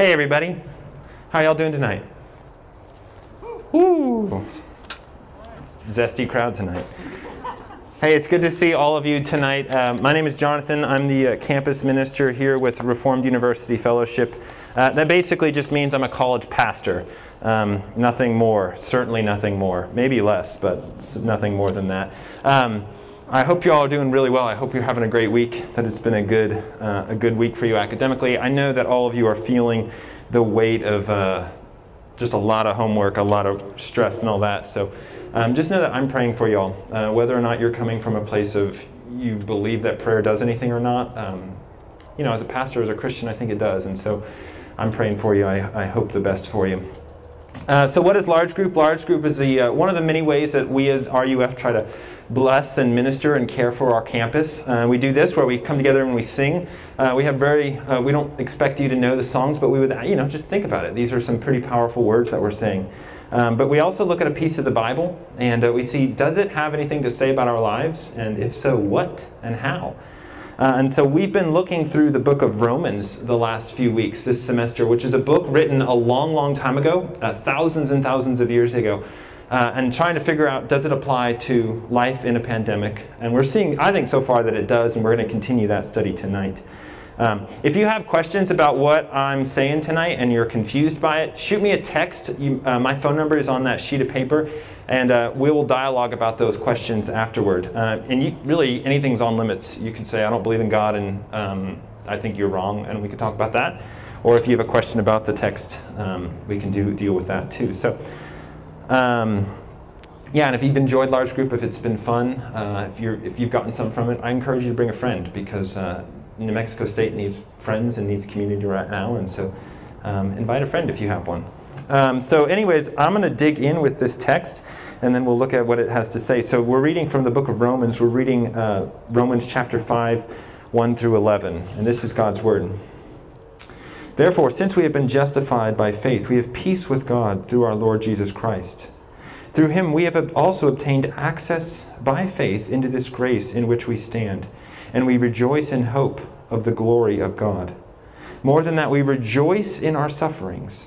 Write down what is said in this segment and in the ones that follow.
Hey, everybody. How y'all doing tonight? Woo! Zesty crowd tonight. Hey, it's good to see all of you tonight. Uh, my name is Jonathan. I'm the uh, campus minister here with Reformed University Fellowship. Uh, that basically just means I'm a college pastor. Um, nothing more, certainly nothing more. Maybe less, but nothing more than that. Um, I hope you all are doing really well. I hope you're having a great week, that it's been a good, uh, a good week for you academically. I know that all of you are feeling the weight of uh, just a lot of homework, a lot of stress, and all that. So um, just know that I'm praying for you all. Uh, whether or not you're coming from a place of you believe that prayer does anything or not, um, you know, as a pastor, as a Christian, I think it does. And so I'm praying for you. I, I hope the best for you. Uh, so, what is large group? Large group is the uh, one of the many ways that we as RUF try to bless and minister and care for our campus. Uh, we do this where we come together and we sing. Uh, we have very uh, we don't expect you to know the songs, but we would you know just think about it. These are some pretty powerful words that we're saying. Um, but we also look at a piece of the Bible and we see does it have anything to say about our lives, and if so, what and how. Uh, and so we've been looking through the book of Romans the last few weeks this semester, which is a book written a long, long time ago, uh, thousands and thousands of years ago, uh, and trying to figure out does it apply to life in a pandemic? And we're seeing, I think so far that it does, and we're going to continue that study tonight. Um, if you have questions about what I'm saying tonight and you're confused by it, shoot me a text. You, uh, my phone number is on that sheet of paper, and uh, we will dialogue about those questions afterward. Uh, and you, really, anything's on limits. You can say, I don't believe in God, and um, I think you're wrong, and we can talk about that. Or if you have a question about the text, um, we can do, deal with that too. So, um, yeah, and if you've enjoyed large group, if it's been fun, uh, if, you're, if you've gotten something from it, I encourage you to bring a friend because uh, New Mexico State needs friends and needs community right now, and so um, invite a friend if you have one. Um, so, anyways, I'm going to dig in with this text, and then we'll look at what it has to say. So, we're reading from the book of Romans. We're reading uh, Romans chapter 5, 1 through 11, and this is God's word. Therefore, since we have been justified by faith, we have peace with God through our Lord Jesus Christ. Through him, we have also obtained access by faith into this grace in which we stand and we rejoice in hope of the glory of God. More than that, we rejoice in our sufferings,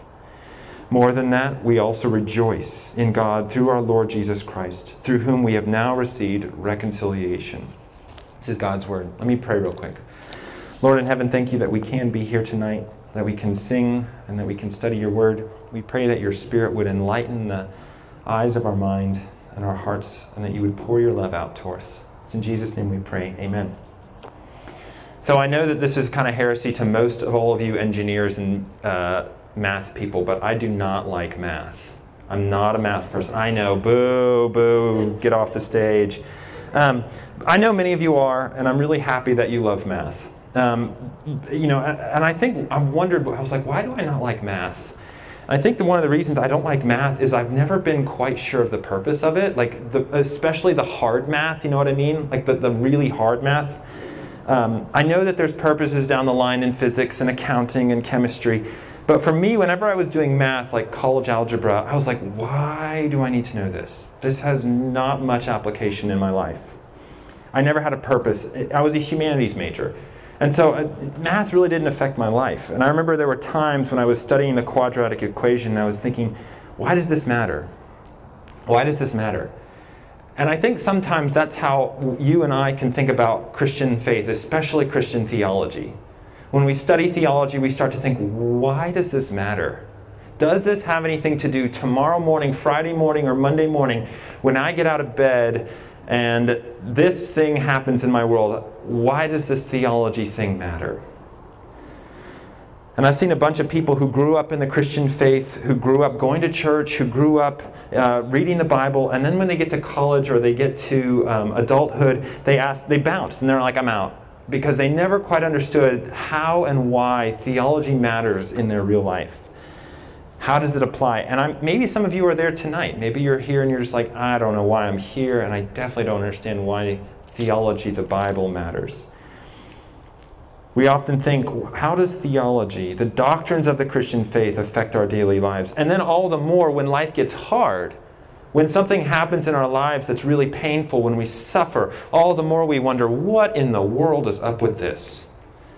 More than that, we also rejoice in God through our Lord Jesus Christ, through whom we have now received reconciliation. This is God's word. Let me pray real quick. Lord in heaven, thank you that we can be here tonight, that we can sing, and that we can study your word. We pray that your spirit would enlighten the eyes of our mind and our hearts, and that you would pour your love out to us. It's in Jesus' name we pray. Amen. So I know that this is kind of heresy to most of all of you engineers and uh, math people, but I do not like math. I'm not a math person. I know, boo, boo, get off the stage. Um, I know many of you are, and I'm really happy that you love math. Um, you know, and I think I wondered, I was like, why do I not like math? And I think the, one of the reasons I don't like math is I've never been quite sure of the purpose of it, like the, especially the hard math. You know what I mean? Like the, the really hard math. Um, I know that there's purposes down the line in physics and accounting and chemistry, but for me, whenever I was doing math, like college algebra, I was like, why do I need to know this? This has not much application in my life. I never had a purpose. I was a humanities major. And so uh, math really didn't affect my life. And I remember there were times when I was studying the quadratic equation and I was thinking, why does this matter? Why does this matter? And I think sometimes that's how you and I can think about Christian faith, especially Christian theology. When we study theology, we start to think, why does this matter? Does this have anything to do tomorrow morning, Friday morning, or Monday morning when I get out of bed and this thing happens in my world. Why does this theology thing matter? And I've seen a bunch of people who grew up in the Christian faith, who grew up going to church, who grew up uh, reading the Bible, and then when they get to college or they get to um, adulthood, they ask, they bounce, and they're like, "I'm out," because they never quite understood how and why theology matters in their real life. How does it apply? And I'm, maybe some of you are there tonight. Maybe you're here and you're just like, I don't know why I'm here, and I definitely don't understand why theology, the Bible, matters. We often think, how does theology, the doctrines of the Christian faith, affect our daily lives? And then all the more when life gets hard, when something happens in our lives that's really painful, when we suffer, all the more we wonder, what in the world is up with this?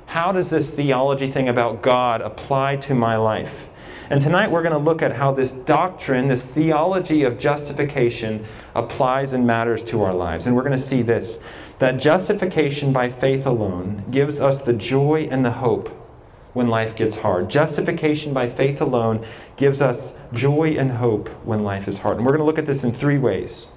How does this theology thing about God apply to my life? And tonight we're going to look at how this doctrine, this theology of justification, applies and matters to our lives. And we're going to see this that justification by faith alone gives us the joy and the hope when life gets hard. Justification by faith alone gives us joy and hope when life is hard. And we're going to look at this in three ways.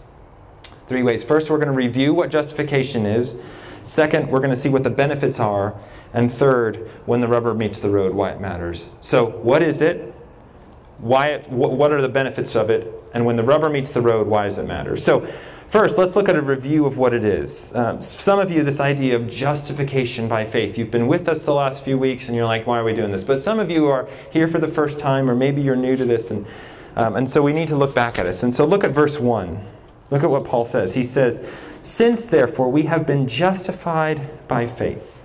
Three ways. First, we're going to review what justification is. Second, we're going to see what the benefits are. And third, when the rubber meets the road, why it matters. So, what is it? Why it, what are the benefits of it? And when the rubber meets the road, why does it matter? So, First, let's look at a review of what it is. Um, some of you, this idea of justification by faith, you've been with us the last few weeks and you're like, why are we doing this? But some of you are here for the first time, or maybe you're new to this, and, um, and so we need to look back at us. And so look at verse 1. Look at what Paul says. He says, Since therefore we have been justified by faith.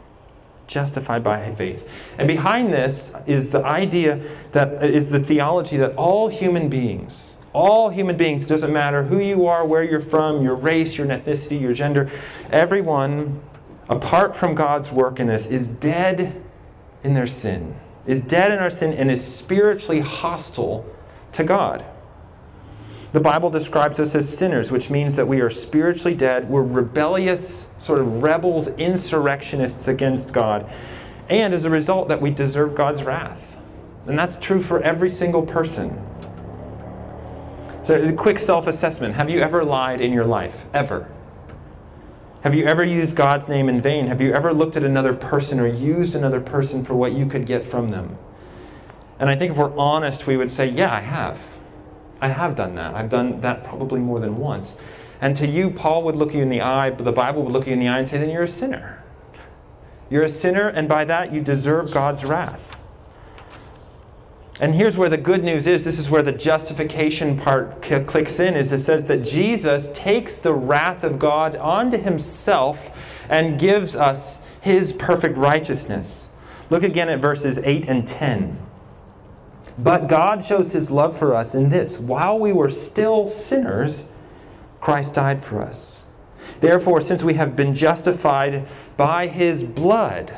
Justified by faith. And behind this is the idea that is the theology that all human beings, all human beings, it doesn't matter who you are, where you're from, your race, your ethnicity, your gender, everyone, apart from God's work in us, is dead in their sin, is dead in our sin, and is spiritually hostile to God. The Bible describes us as sinners, which means that we are spiritually dead. We're rebellious, sort of rebels, insurrectionists against God. And as a result, that we deserve God's wrath. And that's true for every single person. So, quick self assessment. Have you ever lied in your life? Ever? Have you ever used God's name in vain? Have you ever looked at another person or used another person for what you could get from them? And I think if we're honest, we would say, Yeah, I have. I have done that. I've done that probably more than once. And to you, Paul would look you in the eye, but the Bible would look you in the eye and say, Then you're a sinner. You're a sinner, and by that you deserve God's wrath. And here's where the good news is this is where the justification part clicks in is it says that Jesus takes the wrath of God onto himself and gives us his perfect righteousness. Look again at verses 8 and 10. But God shows his love for us in this while we were still sinners, Christ died for us. Therefore, since we have been justified by his blood,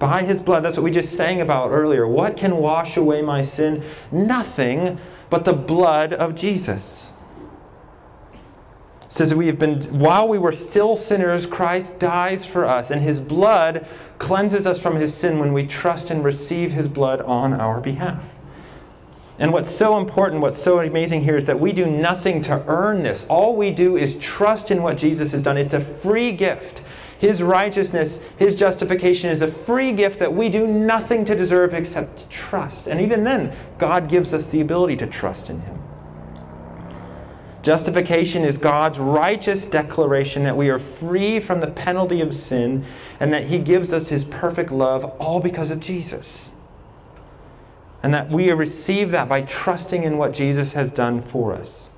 by his blood. That's what we just sang about earlier. What can wash away my sin? Nothing but the blood of Jesus. It says we have been while we were still sinners, Christ dies for us, and his blood cleanses us from his sin when we trust and receive his blood on our behalf. And what's so important, what's so amazing here is that we do nothing to earn this. All we do is trust in what Jesus has done. It's a free gift. His righteousness, His justification is a free gift that we do nothing to deserve except trust. And even then, God gives us the ability to trust in Him. Justification is God's righteous declaration that we are free from the penalty of sin and that He gives us His perfect love all because of Jesus. And that we receive that by trusting in what Jesus has done for us,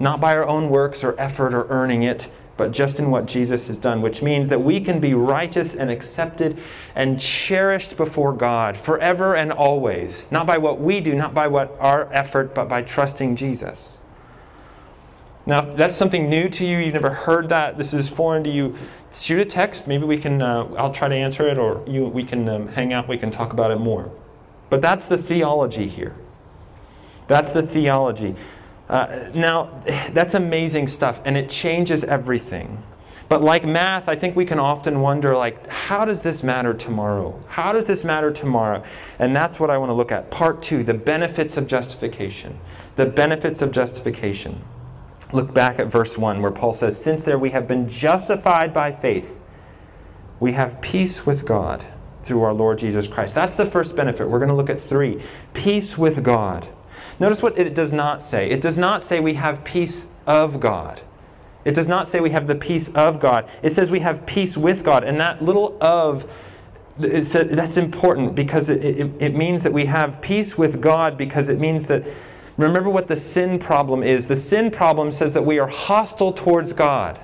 not by our own works or effort or earning it, but just in what Jesus has done, which means that we can be righteous and accepted and cherished before God forever and always, not by what we do, not by what our effort, but by trusting Jesus. Now, if that's something new to you, you've never heard that, this is foreign to you, shoot a text. Maybe we can, uh, I'll try to answer it, or you, we can um, hang out, we can talk about it more. But that's the theology here. That's the theology. Uh, now, that's amazing stuff, and it changes everything. But like math, I think we can often wonder, like, how does this matter tomorrow? How does this matter tomorrow? And that's what I want to look at. Part two, the benefits of justification. The benefits of justification. Look back at verse 1 where Paul says, Since there we have been justified by faith, we have peace with God through our Lord Jesus Christ. That's the first benefit. We're going to look at three peace with God. Notice what it does not say. It does not say we have peace of God. It does not say we have the peace of God. It says we have peace with God. And that little of, it's, that's important because it, it, it means that we have peace with God because it means that, remember what the sin problem is. The sin problem says that we are hostile towards God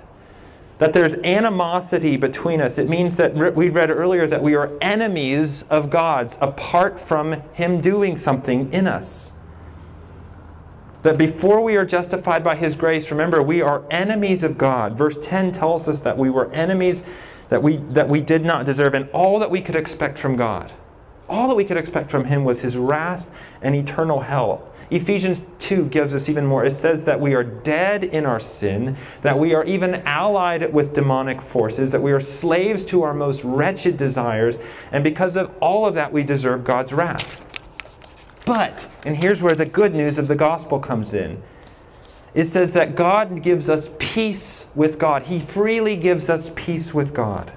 that there's animosity between us. It means that we read earlier that we are enemies of God's apart from Him doing something in us. That before we are justified by His grace, remember, we are enemies of God. Verse 10 tells us that we were enemies that we, that we did not deserve, and all that we could expect from God, all that we could expect from Him was His wrath and eternal hell. Ephesians 2 gives us even more. It says that we are dead in our sin, that we are even allied with demonic forces, that we are slaves to our most wretched desires, and because of all of that, we deserve God's wrath. But, and here's where the good news of the gospel comes in. It says that God gives us peace with God. He freely gives us peace with God.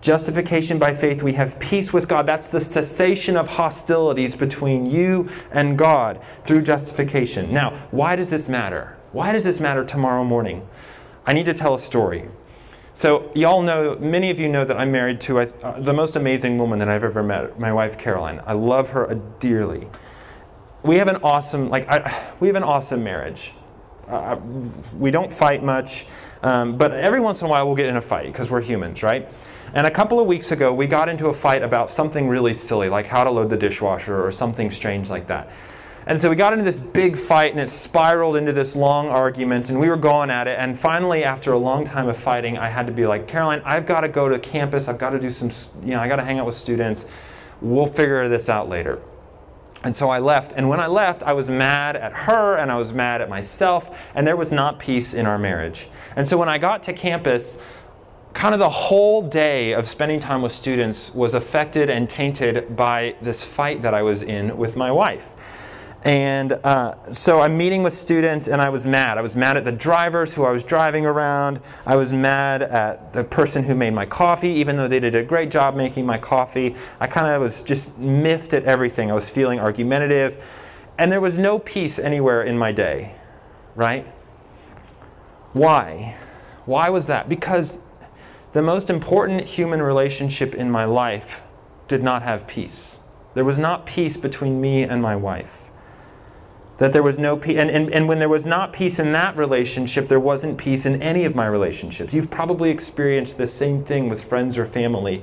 Justification by faith, we have peace with God. That's the cessation of hostilities between you and God through justification. Now, why does this matter? Why does this matter tomorrow morning? I need to tell a story. So, y'all know, many of you know that I'm married to uh, the most amazing woman that I've ever met, my wife Caroline. I love her dearly. We have an awesome, like, I, we have an awesome marriage. Uh, we don't fight much, um, but every once in a while we'll get in a fight because we're humans, right? And a couple of weeks ago, we got into a fight about something really silly, like how to load the dishwasher or something strange like that. And so we got into this big fight and it spiraled into this long argument and we were going at it. And finally, after a long time of fighting, I had to be like, Caroline, I've got to go to campus. I've got to do some, you know, I got to hang out with students. We'll figure this out later. And so I left. And when I left, I was mad at her and I was mad at myself. And there was not peace in our marriage. And so when I got to campus, kind of the whole day of spending time with students was affected and tainted by this fight that I was in with my wife. And uh, so I'm meeting with students, and I was mad. I was mad at the drivers who I was driving around. I was mad at the person who made my coffee, even though they did a great job making my coffee. I kind of was just miffed at everything. I was feeling argumentative. And there was no peace anywhere in my day, right? Why? Why was that? Because the most important human relationship in my life did not have peace. There was not peace between me and my wife that there was no peace and, and, and when there was not peace in that relationship there wasn't peace in any of my relationships. You've probably experienced the same thing with friends or family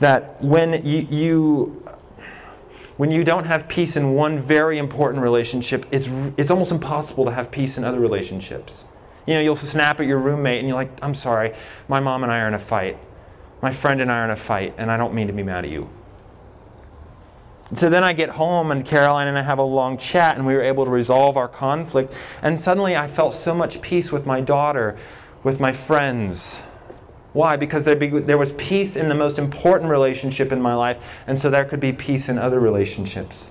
that when you, you when you don't have peace in one very important relationship it's, it's almost impossible to have peace in other relationships. You know you'll snap at your roommate and you're like i'm sorry my mom and i are in a fight. My friend and i are in a fight and i don't mean to be mad at you so then I get home, and Caroline and I have a long chat, and we were able to resolve our conflict. And suddenly I felt so much peace with my daughter, with my friends. Why? Because there, be, there was peace in the most important relationship in my life, and so there could be peace in other relationships.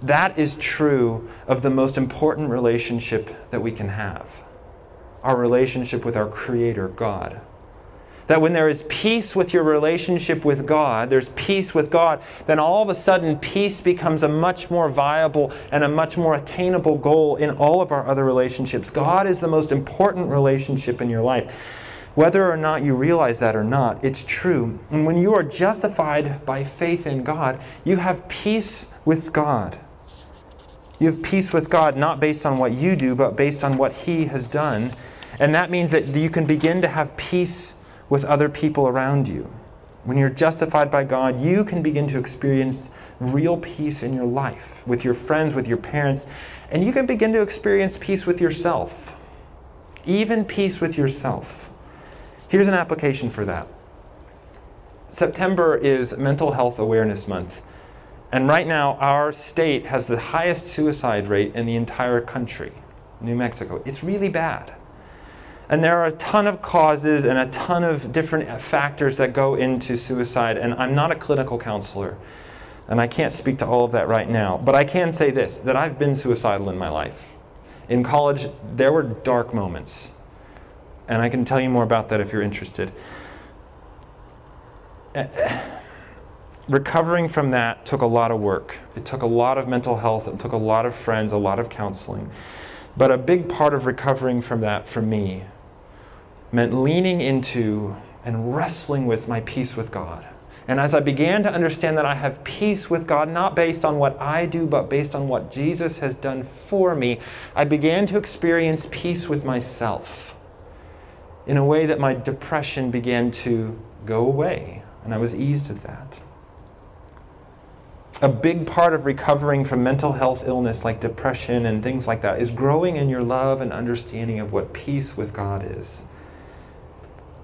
That is true of the most important relationship that we can have our relationship with our Creator, God that when there is peace with your relationship with God, there's peace with God, then all of a sudden peace becomes a much more viable and a much more attainable goal in all of our other relationships. God is the most important relationship in your life. Whether or not you realize that or not, it's true. And when you are justified by faith in God, you have peace with God. You have peace with God not based on what you do, but based on what He has done. And that means that you can begin to have peace with other people around you. When you're justified by God, you can begin to experience real peace in your life with your friends, with your parents, and you can begin to experience peace with yourself. Even peace with yourself. Here's an application for that. September is Mental Health Awareness Month. And right now, our state has the highest suicide rate in the entire country, New Mexico. It's really bad. And there are a ton of causes and a ton of different factors that go into suicide. And I'm not a clinical counselor. And I can't speak to all of that right now, but I can say this that I've been suicidal in my life. In college, there were dark moments. And I can tell you more about that if you're interested. Recovering from that took a lot of work. It took a lot of mental health, it took a lot of friends, a lot of counseling. But a big part of recovering from that for me meant leaning into and wrestling with my peace with God. And as I began to understand that I have peace with God, not based on what I do, but based on what Jesus has done for me, I began to experience peace with myself in a way that my depression began to go away. And I was eased of that. A big part of recovering from mental health illness like depression and things like that is growing in your love and understanding of what peace with God is.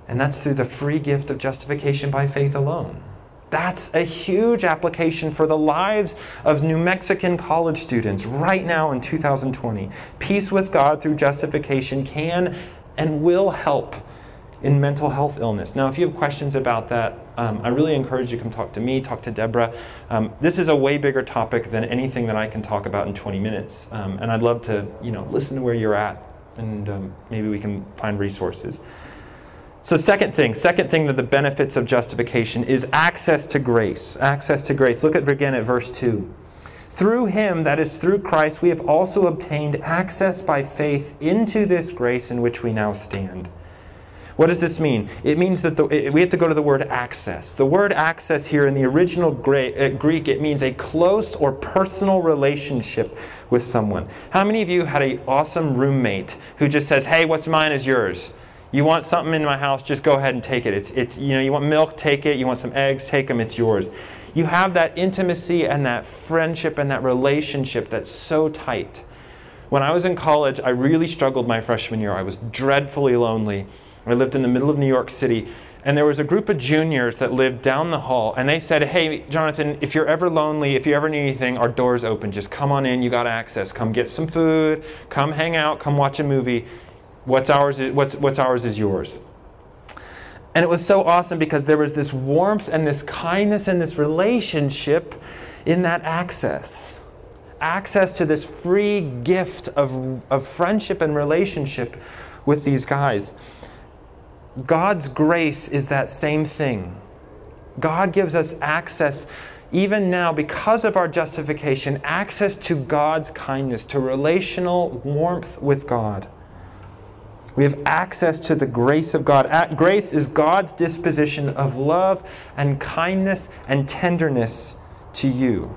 And that's through the free gift of justification by faith alone. That's a huge application for the lives of New Mexican college students right now in 2020. Peace with God through justification can and will help in mental health illness. Now, if you have questions about that, um, I really encourage you to come talk to me, talk to Deborah. Um, this is a way bigger topic than anything that I can talk about in 20 minutes, um, and I'd love to, you know, listen to where you're at, and um, maybe we can find resources. So, second thing, second thing that the benefits of justification is access to grace. Access to grace. Look at again at verse 2. Through him, that is through Christ, we have also obtained access by faith into this grace in which we now stand. What does this mean? It means that the, we have to go to the word access. The word access here in the original uh, Greek, it means a close or personal relationship with someone. How many of you had an awesome roommate who just says, hey, what's mine is yours? You want something in my house, just go ahead and take it. It's, it's, you know, you want milk, take it. You want some eggs, take them, it's yours. You have that intimacy and that friendship and that relationship that's so tight. When I was in college, I really struggled my freshman year. I was dreadfully lonely. I lived in the middle of New York City, and there was a group of juniors that lived down the hall, and they said, Hey, Jonathan, if you're ever lonely, if you ever need anything, our door's open. Just come on in, you got access. Come get some food, come hang out, come watch a movie. What's ours is, what's, what's ours is yours. And it was so awesome because there was this warmth and this kindness and this relationship in that access. Access to this free gift of, of friendship and relationship with these guys. God's grace is that same thing. God gives us access, even now, because of our justification, access to God's kindness, to relational warmth with God. We have access to the grace of God. Grace is God's disposition of love and kindness and tenderness to you.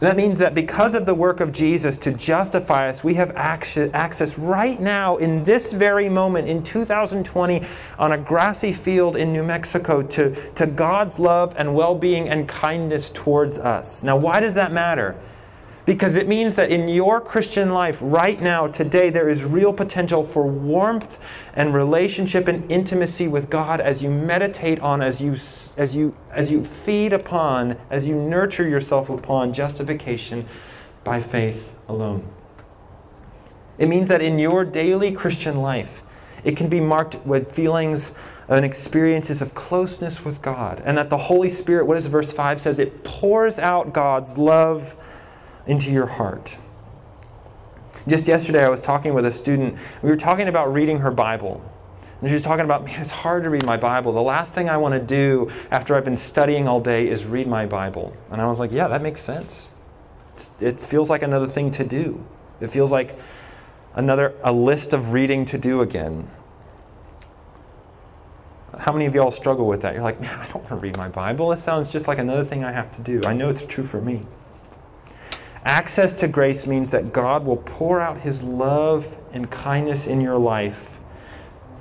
That means that because of the work of Jesus to justify us, we have access right now, in this very moment, in 2020, on a grassy field in New Mexico, to, to God's love and well being and kindness towards us. Now, why does that matter? Because it means that in your Christian life right now, today, there is real potential for warmth and relationship and intimacy with God as you meditate on, as you, as you, as you feed upon, as you nurture yourself upon justification by faith alone. It means that in your daily Christian life, it can be marked with feelings and experiences of closeness with God. And that the Holy Spirit, what does verse 5 says? It pours out God's love into your heart. Just yesterday, I was talking with a student. We were talking about reading her Bible. And she was talking about, man, it's hard to read my Bible. The last thing I want to do after I've been studying all day is read my Bible. And I was like, yeah, that makes sense. It's, it feels like another thing to do. It feels like another a list of reading to do again. How many of y'all struggle with that? You're like, man, I don't want to read my Bible. It sounds just like another thing I have to do. I know it's true for me. Access to grace means that God will pour out his love and kindness in your life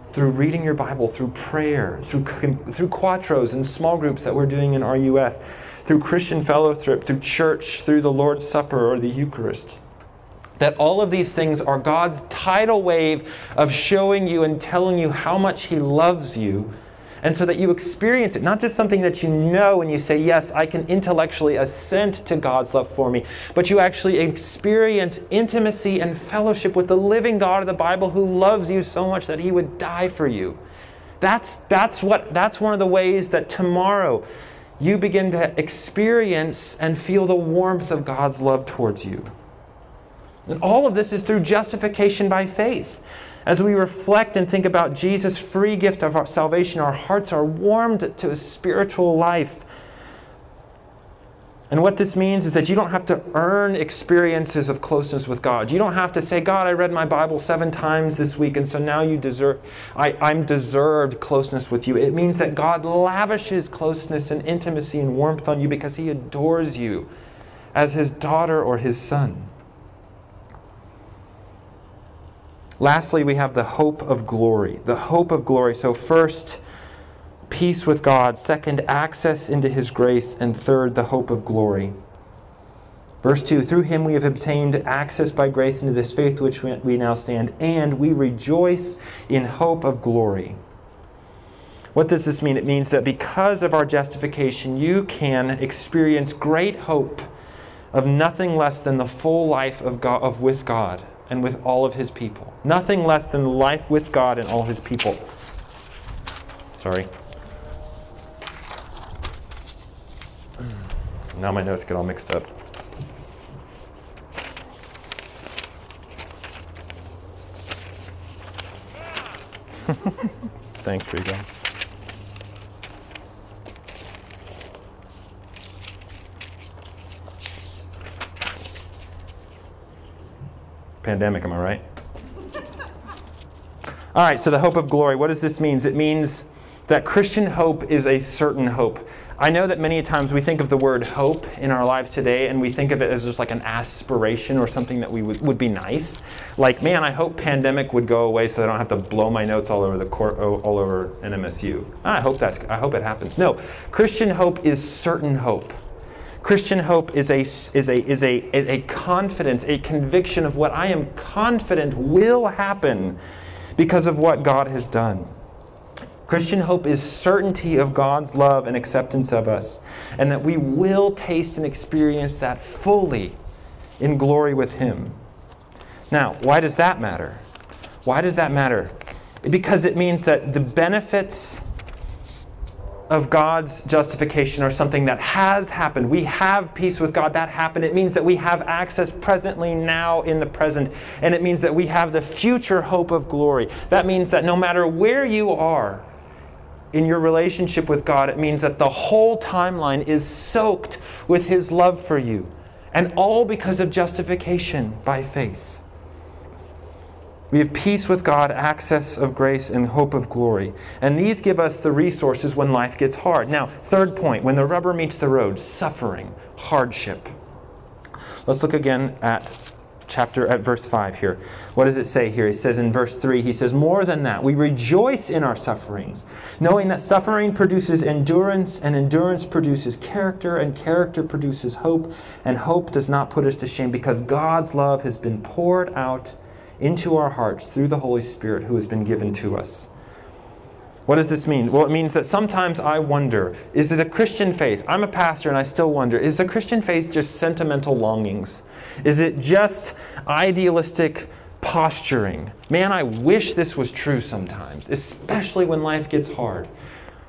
through reading your Bible, through prayer, through, through quattros and small groups that we're doing in RUF, through Christian fellowship, through church, through the Lord's Supper or the Eucharist. That all of these things are God's tidal wave of showing you and telling you how much He loves you and so that you experience it, not just something that you know and you say, Yes, I can intellectually assent to God's love for me, but you actually experience intimacy and fellowship with the living God of the Bible who loves you so much that he would die for you. That's, that's, what, that's one of the ways that tomorrow you begin to experience and feel the warmth of God's love towards you. And all of this is through justification by faith. As we reflect and think about Jesus' free gift of our salvation, our hearts are warmed to a spiritual life and what this means is that you don't have to earn experiences of closeness with God. You don't have to say, God, I read my Bible seven times this week, and so now you deserve, I, I'm deserved closeness with you. It means that God lavishes closeness and intimacy and warmth on you because he adores you as his daughter or his son. Lastly, we have the hope of glory. The hope of glory. So, first, peace with God, second, access into his grace, and third, the hope of glory. Verse 2 Through him we have obtained access by grace into this faith which we now stand, and we rejoice in hope of glory. What does this mean? It means that because of our justification, you can experience great hope of nothing less than the full life of, God, of with God and with all of his people. Nothing less than life with God and all his people. Sorry. Now my notes get all mixed up. Thanks, Rico. Pandemic, am I right? All right, so the hope of glory. What does this mean? It means that Christian hope is a certain hope. I know that many times we think of the word hope in our lives today and we think of it as just like an aspiration or something that we would, would be nice. Like, man, I hope pandemic would go away so I don't have to blow my notes all over the court, all over NMSU. I hope that's, I hope it happens. No, Christian hope is certain hope. Christian hope is a, is a, is a, a confidence, a conviction of what I am confident will happen because of what God has done. Christian hope is certainty of God's love and acceptance of us, and that we will taste and experience that fully in glory with Him. Now, why does that matter? Why does that matter? Because it means that the benefits of God's justification are something that has happened. We have peace with God. That happened. It means that we have access presently now in the present. And it means that we have the future hope of glory. That means that no matter where you are, in your relationship with God, it means that the whole timeline is soaked with His love for you. And all because of justification by faith. We have peace with God, access of grace, and hope of glory. And these give us the resources when life gets hard. Now, third point when the rubber meets the road suffering, hardship. Let's look again at chapter at verse 5 here. What does it say here? It says in verse 3, he says, More than that, we rejoice in our sufferings, knowing that suffering produces endurance, and endurance produces character, and character produces hope, and hope does not put us to shame, because God's love has been poured out into our hearts through the Holy Spirit who has been given to us. What does this mean? Well, it means that sometimes I wonder is it a Christian faith? I'm a pastor and I still wonder is the Christian faith just sentimental longings? Is it just idealistic posturing? Man, I wish this was true sometimes, especially when life gets hard.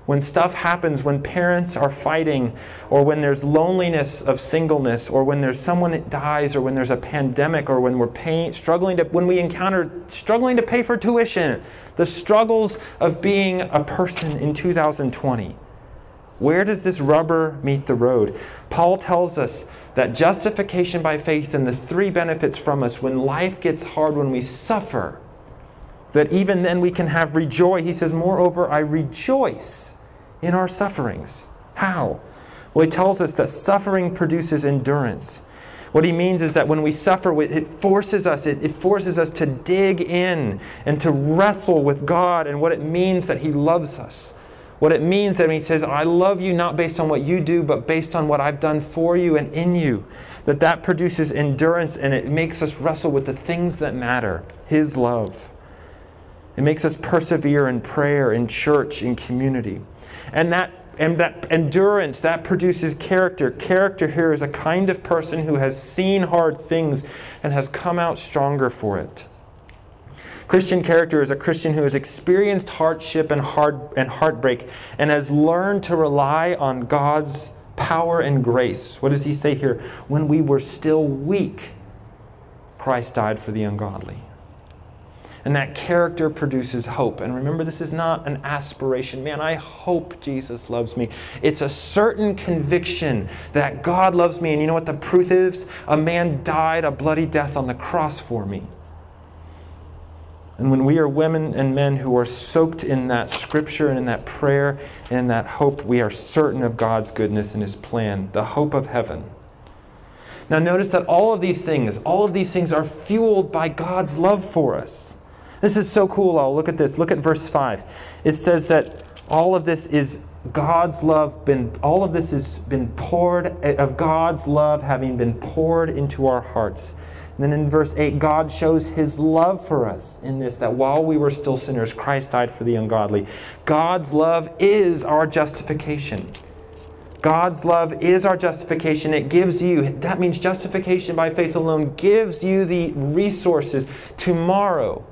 When stuff happens, when parents are fighting, or when there's loneliness of singleness, or when there's someone that dies, or when there's a pandemic, or when we're paying, struggling to, when we encounter struggling to pay for tuition, the struggles of being a person in 2020. Where does this rubber meet the road? Paul tells us that justification by faith and the three benefits from us when life gets hard, when we suffer, that even then we can have rejoice. He says, Moreover, I rejoice in our sufferings. How? Well, he tells us that suffering produces endurance. What he means is that when we suffer, it forces us, it, it forces us to dig in and to wrestle with God and what it means that he loves us. What it means that he says, I love you not based on what you do, but based on what I've done for you and in you. That that produces endurance and it makes us wrestle with the things that matter, his love. It makes us persevere in prayer, in church, in community. And that and that endurance that produces character. Character here is a kind of person who has seen hard things and has come out stronger for it. Christian character is a Christian who has experienced hardship and, hard, and heartbreak and has learned to rely on God's power and grace. What does he say here? When we were still weak, Christ died for the ungodly. And that character produces hope. And remember, this is not an aspiration. Man, I hope Jesus loves me. It's a certain conviction that God loves me. And you know what the proof is? A man died a bloody death on the cross for me. And when we are women and men who are soaked in that scripture and in that prayer and in that hope, we are certain of God's goodness and His plan, the hope of heaven. Now, notice that all of these things, all of these things are fueled by God's love for us. This is so cool. I'll look at this. Look at verse 5. It says that all of this is God's love been all of this has been poured eh, of God's love having been poured into our hearts. And then in verse 8, God shows his love for us in this that while we were still sinners, Christ died for the ungodly. God's love is our justification. God's love is our justification. It gives you, that means justification by faith alone, gives you the resources tomorrow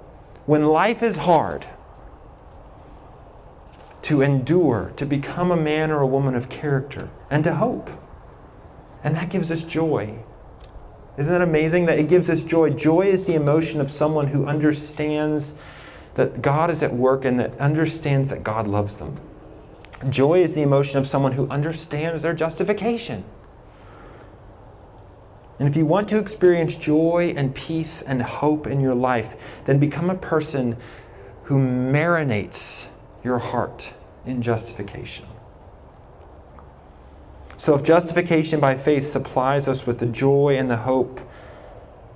when life is hard, to endure, to become a man or a woman of character, and to hope. And that gives us joy. Isn't that amazing that it gives us joy? Joy is the emotion of someone who understands that God is at work and that understands that God loves them. Joy is the emotion of someone who understands their justification. And if you want to experience joy and peace and hope in your life, then become a person who marinates your heart in justification. So, if justification by faith supplies us with the joy and the hope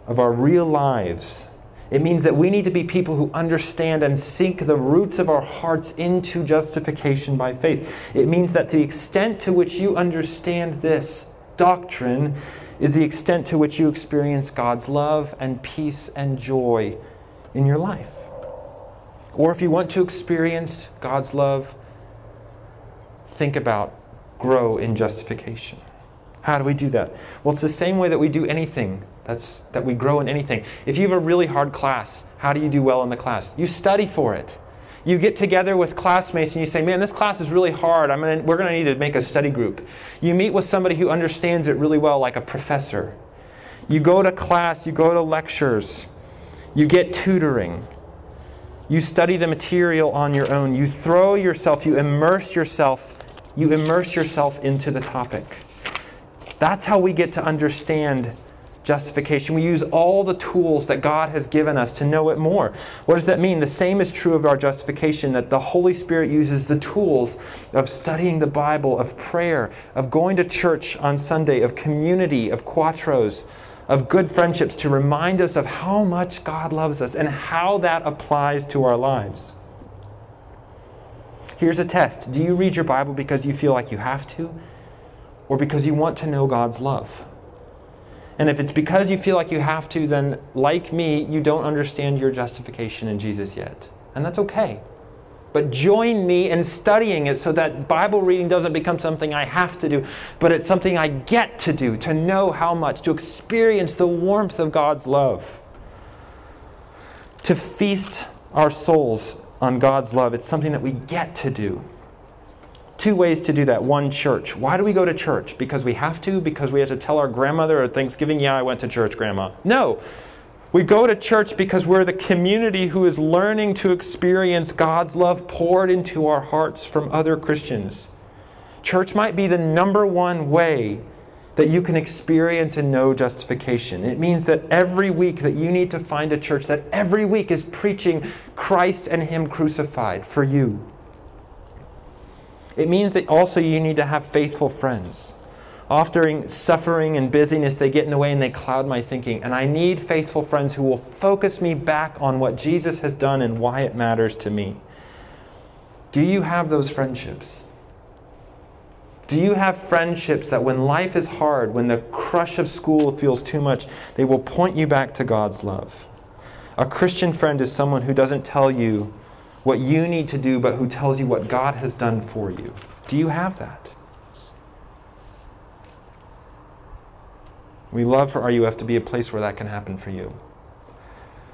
of our real lives, it means that we need to be people who understand and sink the roots of our hearts into justification by faith. It means that the extent to which you understand this doctrine is the extent to which you experience God's love and peace and joy in your life. Or if you want to experience God's love, think about grow in justification. How do we do that? Well, it's the same way that we do anything. That's that we grow in anything. If you have a really hard class, how do you do well in the class? You study for it. You get together with classmates and you say, "Man, this class is really hard. I'm gonna, we're going to need to make a study group." You meet with somebody who understands it really well, like a professor. You go to class, you go to lectures, you get tutoring. You study the material on your own. You throw yourself, you immerse yourself, you immerse yourself into the topic. That's how we get to understand justification. We use all the tools that God has given us to know it more. What does that mean? The same is true of our justification, that the Holy Spirit uses the tools of studying the Bible, of prayer, of going to church on Sunday, of community, of quattros, of good friendships to remind us of how much God loves us and how that applies to our lives. Here's a test Do you read your Bible because you feel like you have to, or because you want to know God's love? And if it's because you feel like you have to, then, like me, you don't understand your justification in Jesus yet. And that's okay. But join me in studying it so that Bible reading doesn't become something I have to do, but it's something I get to do, to know how much, to experience the warmth of God's love, to feast our souls on God's love. It's something that we get to do two ways to do that. One, church. Why do we go to church? Because we have to? Because we have to tell our grandmother at Thanksgiving, yeah, I went to church, grandma. No. We go to church because we're the community who is learning to experience God's love poured into our hearts from other Christians. Church might be the number one way that you can experience and know justification. It means that every week that you need to find a church that every week is preaching Christ and him crucified for you. It means that also you need to have faithful friends. Often suffering and busyness, they get in the way and they cloud my thinking. And I need faithful friends who will focus me back on what Jesus has done and why it matters to me. Do you have those friendships? Do you have friendships that when life is hard, when the crush of school feels too much, they will point you back to God's love? A Christian friend is someone who doesn't tell you what you need to do, but who tells you what God has done for you. Do you have that? We love for RUF to be a place where that can happen for you.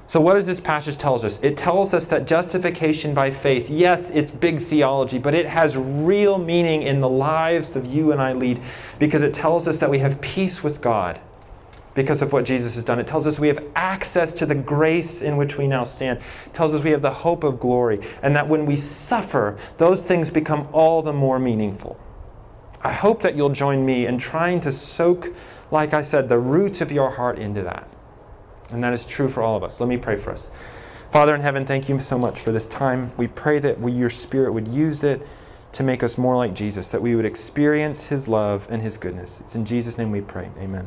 So what does this passage tell us? It tells us that justification by faith, yes, it's big theology, but it has real meaning in the lives of you and I lead because it tells us that we have peace with God because of what Jesus has done. It tells us we have access to the grace in which we now stand. It tells us we have the hope of glory, and that when we suffer, those things become all the more meaningful. I hope that you'll join me in trying to soak, like I said, the roots of your heart into that. And that is true for all of us. Let me pray for us. Father in heaven, thank you so much for this time. We pray that we, your Spirit would use it to make us more like Jesus, that we would experience his love and his goodness. It's in Jesus' name we pray. Amen.